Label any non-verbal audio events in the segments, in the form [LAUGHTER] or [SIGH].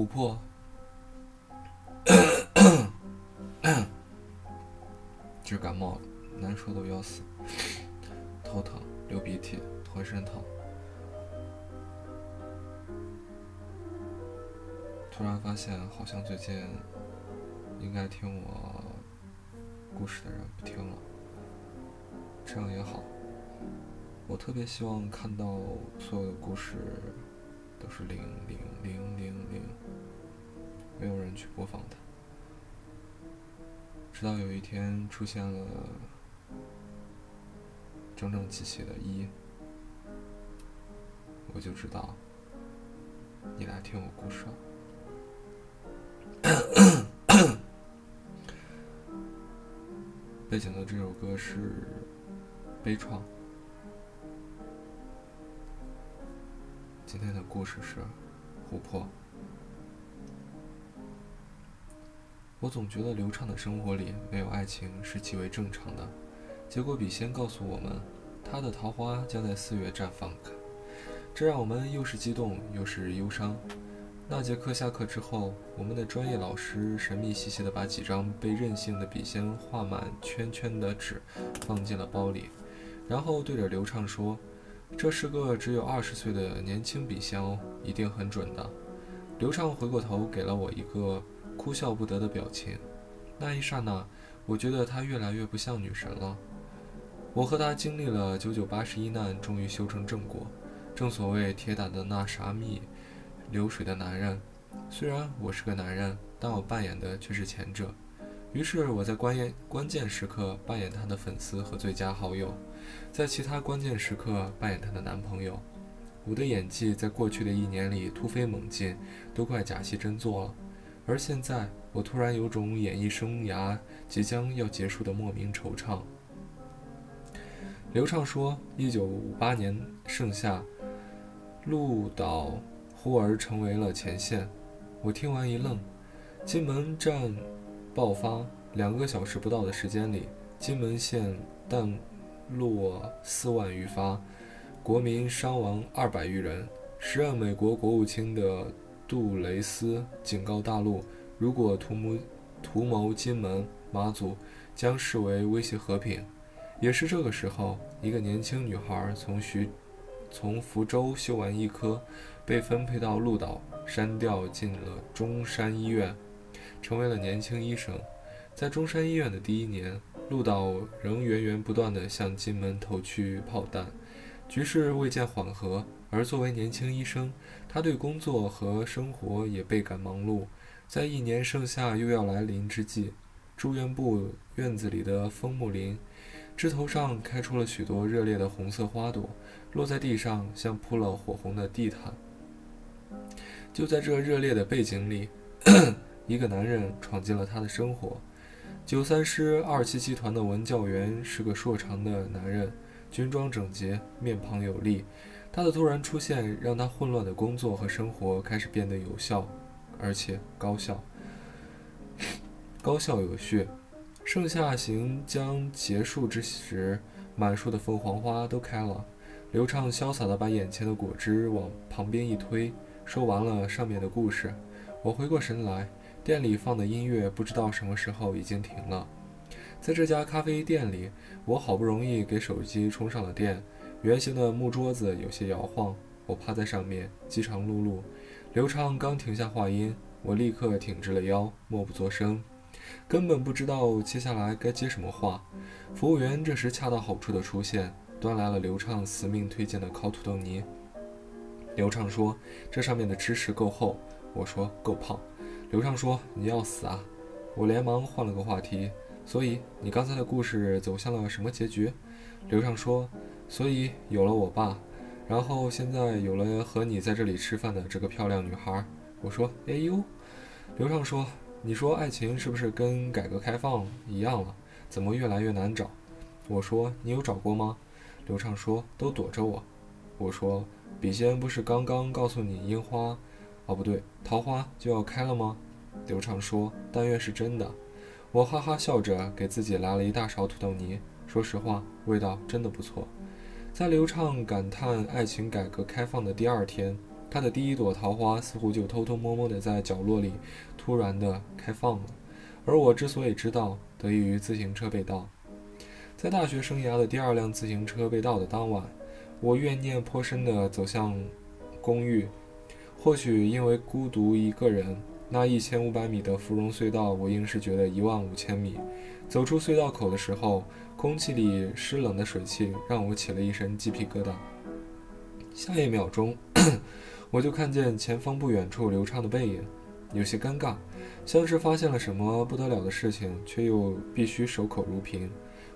琥珀，[COUGHS] 治感冒了，难受的要死，头疼，流鼻涕，浑身疼。突然发现，好像最近应该听我故事的人不听了，这样也好。我特别希望看到所有的故事都是零零零零零，没有人去播放它。直到有一天出现了整整齐齐的一，我就知道你来听我故事了。背景的这首歌是《悲怆》。今天的故事是琥珀。我总觉得流畅的生活里没有爱情是极为正常的，结果笔仙告诉我们，他的桃花将在四月绽放，这让我们又是激动又是忧伤。那节课下课之后，我们的专业老师神秘兮兮地把几张被任性的笔仙画满圈圈的纸放进了包里，然后对着刘畅说：“这是个只有二十岁的年轻笔仙哦，一定很准的。”刘畅回过头给了我一个哭笑不得的表情。那一刹那，我觉得她越来越不像女神了。我和她经历了九九八十一难，终于修成正果。正所谓铁打的那啥蜜。流水的男人，虽然我是个男人，但我扮演的却是前者。于是我在关键关键时刻扮演他的粉丝和最佳好友，在其他关键时刻扮演他的男朋友。我的演技在过去的一年里突飞猛进，都快假戏真做了。而现在，我突然有种演艺生涯即将要结束的莫名惆怅。刘畅说：“一九五八年盛夏，鹿岛。”忽而成为了前线，我听完一愣。金门战爆发两个小时不到的时间里，金门县弹落四万余发，国民伤亡二百余人。时任美国国务卿的杜蕾斯警告大陆，如果图谋图谋金门、马祖，将视为威胁和平。也是这个时候，一个年轻女孩从徐从福州修完医科。被分配到鹿岛，删调进了中山医院，成为了年轻医生。在中山医院的第一年，鹿岛仍源源不断地向金门投去炮弹，局势未见缓和。而作为年轻医生，他对工作和生活也倍感忙碌。在一年盛夏又要来临之际，住院部院子里的枫木林枝头上开出了许多热烈的红色花朵，落在地上像铺了火红的地毯。就在这热烈的背景里，一个男人闯进了他的生活。九三师二七七团的文教员是个硕长的男人，军装整洁，面庞有力。他的突然出现，让他混乱的工作和生活开始变得有效，而且高效。高效有序。盛夏行将结束之时，满树的凤凰花都开了。刘畅潇洒地把眼前的果汁往旁边一推。说完了上面的故事，我回过神来，店里放的音乐不知道什么时候已经停了。在这家咖啡店里，我好不容易给手机充上了电。圆形的木桌子有些摇晃，我趴在上面，饥肠辘辘。刘畅刚停下话音，我立刻挺直了腰，默不作声，根本不知道接下来该接什么话。服务员这时恰到好处地出现，端来了刘畅死命推荐的烤土豆泥。刘畅说：“这上面的芝士够厚。”我说：“够胖。”刘畅说：“你要死啊！”我连忙换了个话题：“所以你刚才的故事走向了什么结局？”刘畅说：“所以有了我爸，然后现在有了和你在这里吃饭的这个漂亮女孩。”我说：“哎呦！”刘畅说：“你说爱情是不是跟改革开放一样了？怎么越来越难找？”我说：“你有找过吗？”刘畅说：“都躲着我。”我说。笔仙不是刚刚告诉你樱花，哦不对，桃花就要开了吗？刘畅说：“但愿是真的。”我哈哈笑着给自己来了一大勺土豆泥。说实话，味道真的不错。在刘畅感叹爱情改革开放的第二天，他的第一朵桃花似乎就偷偷摸摸地在角落里突然地开放了。而我之所以知道，得益于自行车被盗。在大学生涯的第二辆自行车被盗的当晚，我怨念颇深地走向公寓。或许因为孤独一个人，那一千五百米的芙蓉隧道，我硬是觉得一万五千米。走出隧道口的时候，空气里湿冷的水汽让我起了一身鸡皮疙瘩。下一秒钟，[CLEARS THROAT] 我就看见前方不远处流畅的背影，有些尴尬，像是发现了什么不得了的事情，却又必须守口如瓶。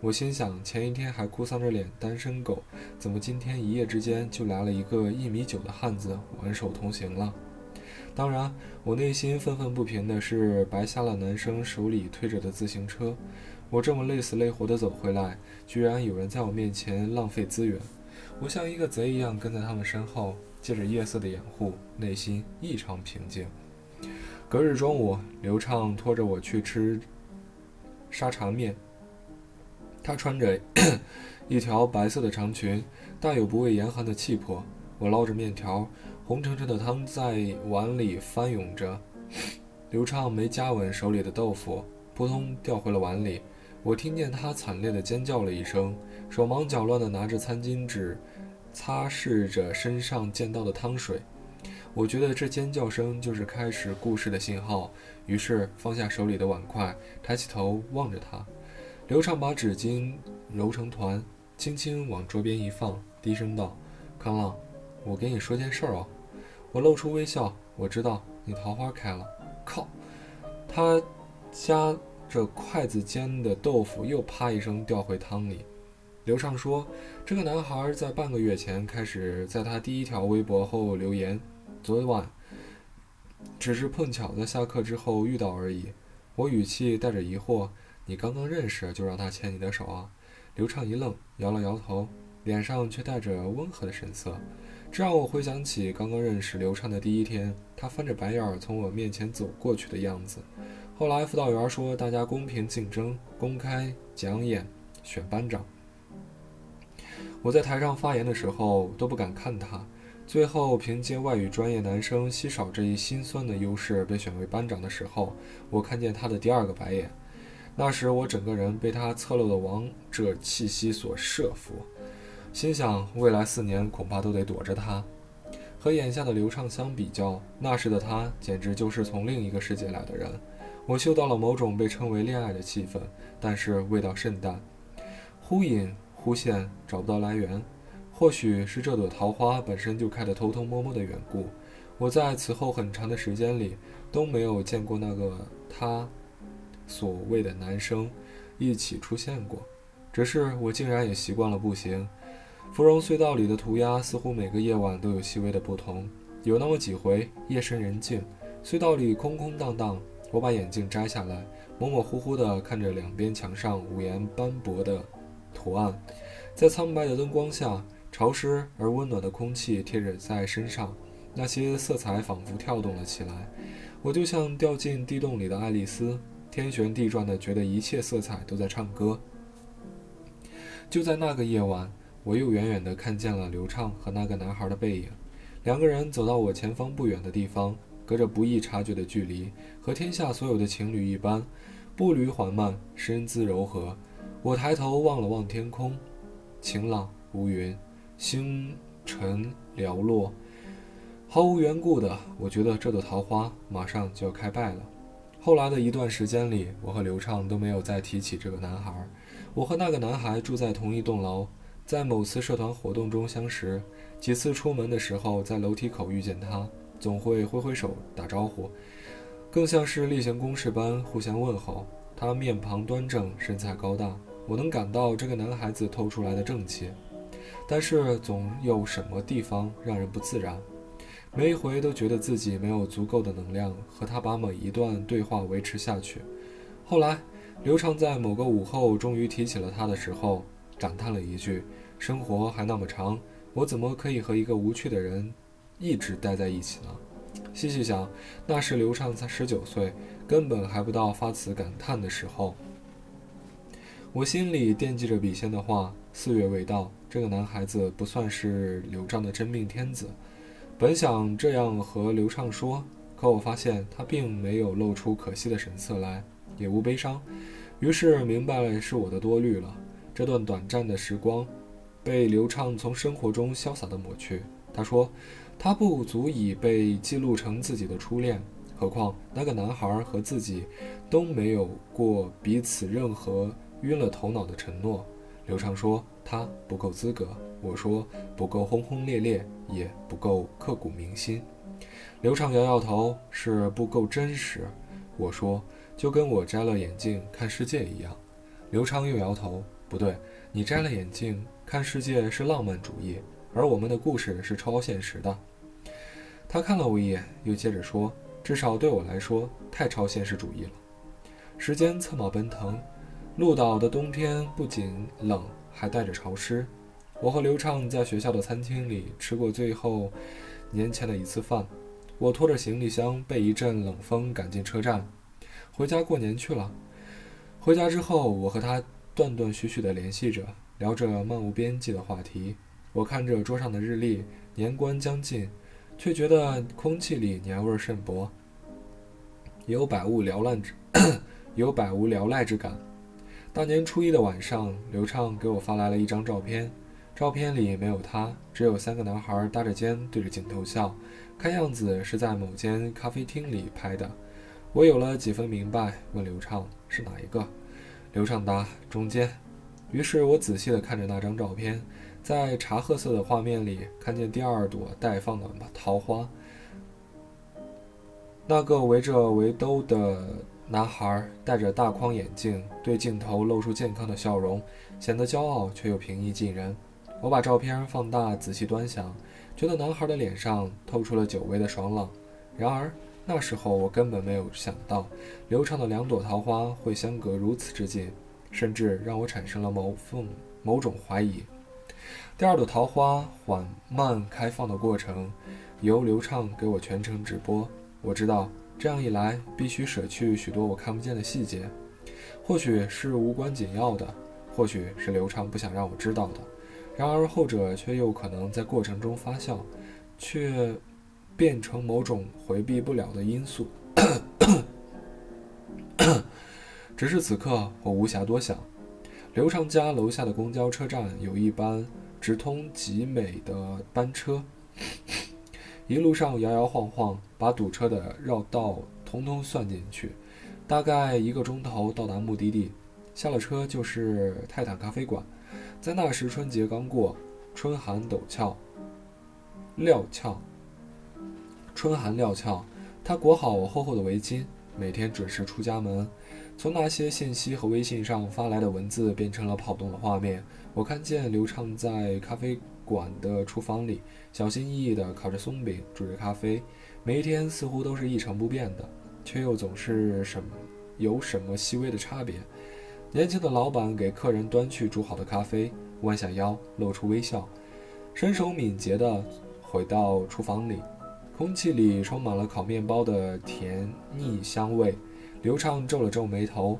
我心想，前一天还哭丧着脸单身狗，怎么今天一夜之间就来了一个一米九的汉子挽手同行了？当然，我内心愤愤不平的是，白瞎了男生手里推着的自行车。我这么累死累活的走回来，居然有人在我面前浪费资源。我像一个贼一样跟在他们身后，借着夜色的掩护，内心异常平静。隔日中午，刘畅拖着我去吃沙茶面。他穿着 [COUGHS] 一条白色的长裙，大有不畏严寒的气魄。我捞着面条，红澄澄的汤在碗里翻涌着。[LAUGHS] 刘畅没夹稳手里的豆腐，扑通掉回了碗里。我听见他惨烈地尖叫了一声，手忙脚乱地拿着餐巾纸擦拭着身上溅到的汤水。我觉得这尖叫声就是开始故事的信号，于是放下手里的碗筷，抬起头望着他。刘畅把纸巾揉成团，轻轻往桌边一放，低声道：“康浪，我给你说件事儿哦。”我露出微笑，我知道你桃花开了。靠！他夹着筷子尖的豆腐又啪一声掉回汤里。刘畅说：“这个男孩在半个月前开始在他第一条微博后留言，昨晚只是碰巧在下课之后遇到而已。”我语气带着疑惑。你刚刚认识就让他牵你的手啊？刘畅一愣，摇了摇头，脸上却带着温和的神色。这让我回想起刚刚认识刘畅的第一天，他翻着白眼儿从我面前走过去的样子。后来辅导员说大家公平竞争，公开讲演，选班长。我在台上发言的时候都不敢看他，最后凭借外语专业男生稀少这一心酸的优势被选为班长的时候，我看见他的第二个白眼。那时我整个人被他侧漏的王者气息所慑服，心想未来四年恐怕都得躲着他。和眼下的刘畅相比较，那时的他简直就是从另一个世界来的人。我嗅到了某种被称为恋爱的气氛，但是味道甚淡，忽隐忽现，找不到来源。或许是这朵桃花本身就开得偷偷摸摸的缘故，我在此后很长的时间里都没有见过那个他。所谓的男生一起出现过，只是我竟然也习惯了步行。芙蓉隧道里的涂鸦似乎每个夜晚都有细微的不同。有那么几回，夜深人静，隧道里空空荡荡，我把眼镜摘下来，模模糊糊地看着两边墙上五颜斑驳的图案，在苍白的灯光下，潮湿而温暖的空气贴着在身上，那些色彩仿佛跳动了起来，我就像掉进地洞里的爱丽丝。天旋地转的，觉得一切色彩都在唱歌。就在那个夜晚，我又远远地看见了刘畅和那个男孩的背影。两个人走到我前方不远的地方，隔着不易察觉的距离，和天下所有的情侣一般，步履缓慢，身姿柔和。我抬头望了望天空，晴朗无云，星辰寥落。毫无缘故的，我觉得这朵桃花马上就要开败了。后来的一段时间里，我和刘畅都没有再提起这个男孩。我和那个男孩住在同一栋楼，在某次社团活动中相识，几次出门的时候在楼梯口遇见他，总会挥挥手打招呼，更像是例行公事般互相问候。他面庞端正，身材高大，我能感到这个男孩子透出来的正气，但是总有什么地方让人不自然。每一回都觉得自己没有足够的能量和他把每一段对话维持下去。后来，刘畅在某个午后终于提起了他的时候，感叹了一句：“生活还那么长，我怎么可以和一个无趣的人一直待在一起呢？”细细想，那时刘畅才十九岁，根本还不到发此感叹的时候。我心里惦记着笔仙的话：四月未到，这个男孩子不算是刘畅的真命天子。本想这样和刘畅说，可我发现他并没有露出可惜的神色来，也无悲伤，于是明白了是我的多虑了。这段短暂的时光，被刘畅从生活中潇洒地抹去。他说，他不足以被记录成自己的初恋，何况那个男孩和自己都没有过彼此任何晕了头脑的承诺。刘畅说他不够资格，我说不够轰轰烈烈，也不够刻骨铭心。刘畅摇摇头，是不够真实。我说就跟我摘了眼镜看世界一样。刘畅又摇头，不对，你摘了眼镜看世界是浪漫主义。而我们的故事是超现实的。他看了我一眼，又接着说：“至少对我来说，太超现实主义了。”时间策马奔腾，鹿岛的冬天不仅冷，还带着潮湿。我和刘畅在学校的餐厅里吃过最后年前的一次饭。我拖着行李箱，被一阵冷风赶进车站，回家过年去了。回家之后，我和他断断续续地联系着，聊着漫无边际的话题。我看着桌上的日历，年关将近，却觉得空气里年味甚薄，有百无聊赖之，[CLEARS THROAT] 有百无聊赖之感。大年初一的晚上，刘畅给我发来了一张照片，照片里没有他，只有三个男孩搭着肩对着镜头笑，看样子是在某间咖啡厅里拍的。我有了几分明白，问刘畅是哪一个？刘畅答中间。于是我仔细地看着那张照片。在茶褐色的画面里，看见第二朵待放的桃花。那个围着围兜的男孩戴着大框眼镜，对镜头露出健康的笑容，显得骄傲却又平易近人。我把照片放大，仔细端详，觉得男孩的脸上透出了久违的爽朗。然而那时候我根本没有想到，流畅的两朵桃花会相隔如此之近，甚至让我产生了某份某种怀疑。第二朵桃花缓慢开放的过程，由刘畅给我全程直播。我知道这样一来，必须舍去许多我看不见的细节，或许是无关紧要的，或许是刘畅不想让我知道的。然而后者却又可能在过程中发酵，却变成某种回避不了的因素。[COUGHS] 只是此刻我无暇多想。刘畅家楼下的公交车站有一班。直通集美的班车，一路上摇摇晃晃，把堵车的绕道统统算进去，大概一个钟头到达目的地。下了车就是泰坦咖啡馆，在那时春节刚过，春寒陡峭，料峭，春寒料峭。他裹好厚厚的围巾，每天准时出家门。从那些信息和微信上发来的文字变成了跑动的画面。我看见刘畅在咖啡馆的厨房里，小心翼翼地烤着松饼，煮着咖啡。每一天似乎都是一成不变的，却又总是什有什么细微的差别。年轻的老板给客人端去煮好的咖啡，弯下腰，露出微笑，身手敏捷地回到厨房里。空气里充满了烤面包的甜腻香味。刘畅皱了皱眉头，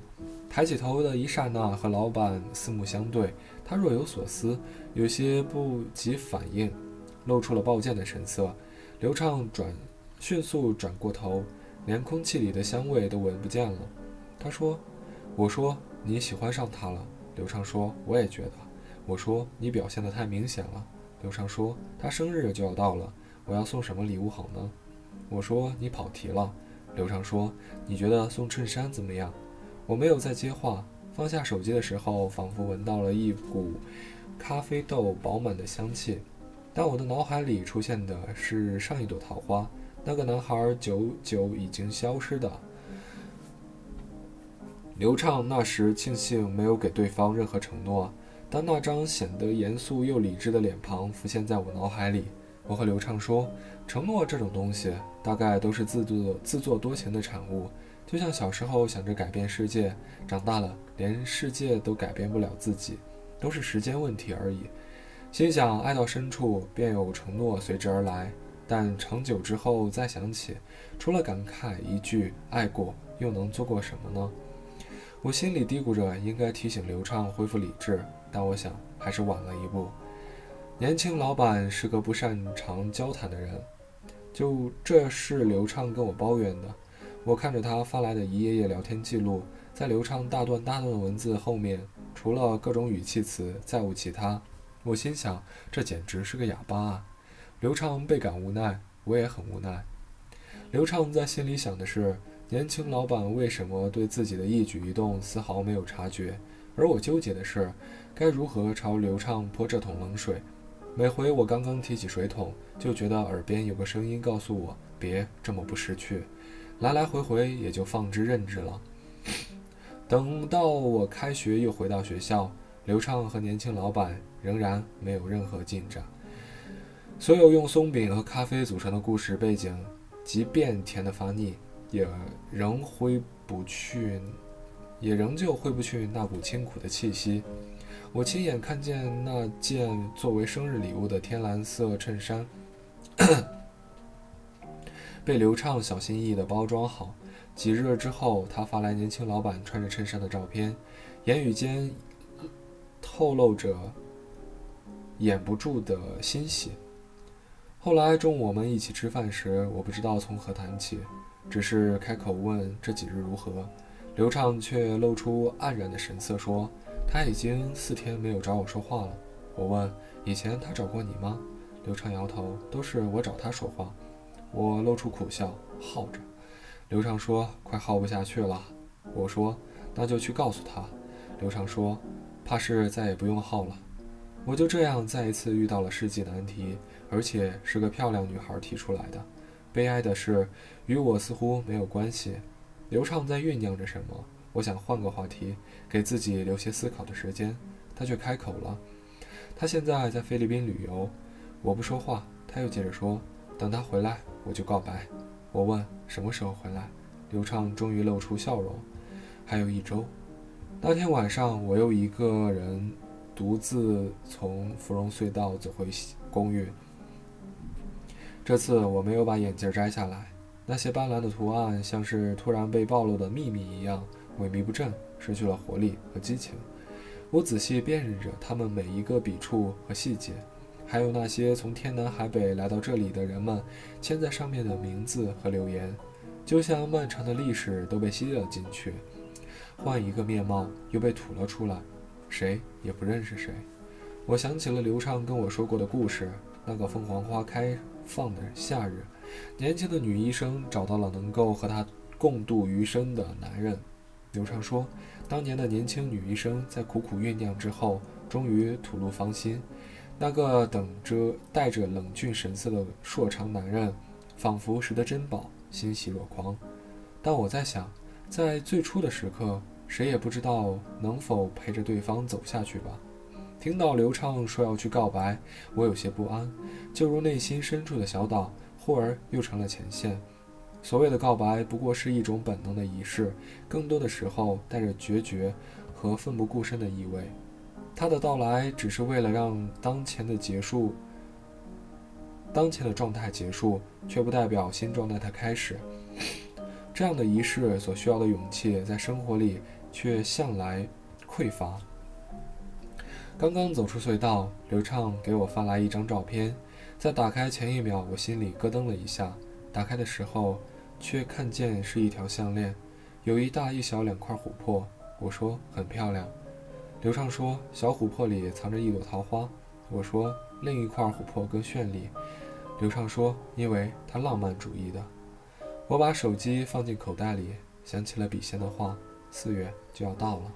抬起头的一刹那，和老板四目相对。他若有所思，有些不及反应，露出了抱歉的神色。刘畅转迅速转过头，连空气里的香味都闻不见了。他说：“我说你喜欢上他了。”刘畅说：“我也觉得。”我说：“你表现得太明显了。”刘畅说：“他生日就要到了，我要送什么礼物好呢？”我说：“你跑题了。”刘畅说：“你觉得送衬衫怎么样？”我没有再接话。放下手机的时候，仿佛闻到了一股咖啡豆饱满的香气，但我的脑海里出现的是上一朵桃花，那个男孩久久已经消失的。刘畅那时庆幸没有给对方任何承诺，但那张显得严肃又理智的脸庞浮现在我脑海里。我和刘畅说，承诺这种东西，大概都是自作自作多情的产物。就像小时候想着改变世界，长大了连世界都改变不了自己，都是时间问题而已。心想爱到深处，便有承诺随之而来。但长久之后再想起，除了感慨一句“爱过”，又能做过什么呢？我心里嘀咕着，应该提醒刘畅恢复理智，但我想还是晚了一步。年轻老板是个不擅长交谈的人，就这是刘畅跟我抱怨的。我看着他发来的一页页聊天记录，在刘畅大段大段的文字后面，除了各种语气词，再无其他。我心想，这简直是个哑巴啊！刘畅倍感无奈，我也很无奈。刘畅在心里想的是，年轻老板为什么对自己的一举一动丝毫没有察觉？而我纠结的是，该如何朝刘畅泼这桶冷水？每回我刚刚提起水桶，就觉得耳边有个声音告诉我，别这么不识趣。来来回回也就放之任之了。等到我开学又回到学校，刘畅和年轻老板仍然没有任何进展。所有用松饼和咖啡组成的故事背景，即便甜得发腻，也仍挥不去，也仍旧挥不去那股清苦的气息。我亲眼看见那件作为生日礼物的天蓝色衬衫。[COUGHS] 被刘畅小心翼翼地包装好。几日之后，他发来年轻老板穿着衬衫的照片，言语间透露着掩不住的欣喜。后来中午我们一起吃饭时，我不知道从何谈起，只是开口问这几日如何。刘畅却露出黯然的神色，说他已经四天没有找我说话了。我问以前他找过你吗？刘畅摇头，都是我找他说话。我露出苦笑，耗着。刘畅说：“快耗不下去了。”我说：“那就去告诉他。”刘畅说：“怕是再也不用耗了。”我就这样再一次遇到了世纪难题，而且是个漂亮女孩提出来的。悲哀的是，与我似乎没有关系。刘畅在酝酿着什么？我想换个话题，给自己留些思考的时间。他却开口了：“他现在在菲律宾旅游。”我不说话，他又接着说：“等他回来。”我就告白。我问什么时候回来，刘畅终于露出笑容。还有一周。那天晚上，我又一个人独自从芙蓉隧道走回公寓。这次我没有把眼镜摘下来，那些斑斓的图案像是突然被暴露的秘密一样萎靡不振，失去了活力和激情。我仔细辨认着他们每一个笔触和细节。还有那些从天南海北来到这里的人们签在上面的名字和留言，就像漫长的历史都被吸了进去，换一个面貌又被吐了出来，谁也不认识谁。我想起了刘畅跟我说过的故事：那个凤凰花开放的夏日，年轻的女医生找到了能够和她共度余生的男人。刘畅说，当年的年轻女医生在苦苦酝酿之后，终于吐露芳心。那个等着、带着冷峻神色的硕长男人，仿佛拾得珍宝，欣喜若狂。但我在想，在最初的时刻，谁也不知道能否陪着对方走下去吧。听到刘畅说要去告白，我有些不安，就如内心深处的小岛，忽而又成了前线。所谓的告白，不过是一种本能的仪式，更多的时候带着决绝和奋不顾身的意味。他的到来只是为了让当前的结束，当前的状态结束，却不代表新状态的开始。这样的仪式所需要的勇气，在生活里却向来匮乏。刚刚走出隧道，刘畅给我发来一张照片，在打开前一秒，我心里咯噔了一下。打开的时候，却看见是一条项链，有一大一小两块琥珀。我说很漂亮。刘畅说：“小琥珀里藏着一朵桃花。”我说：“另一块琥珀更绚丽。”刘畅说：“因为它浪漫主义的。”我把手机放进口袋里，想起了笔仙的话：“四月就要到了。”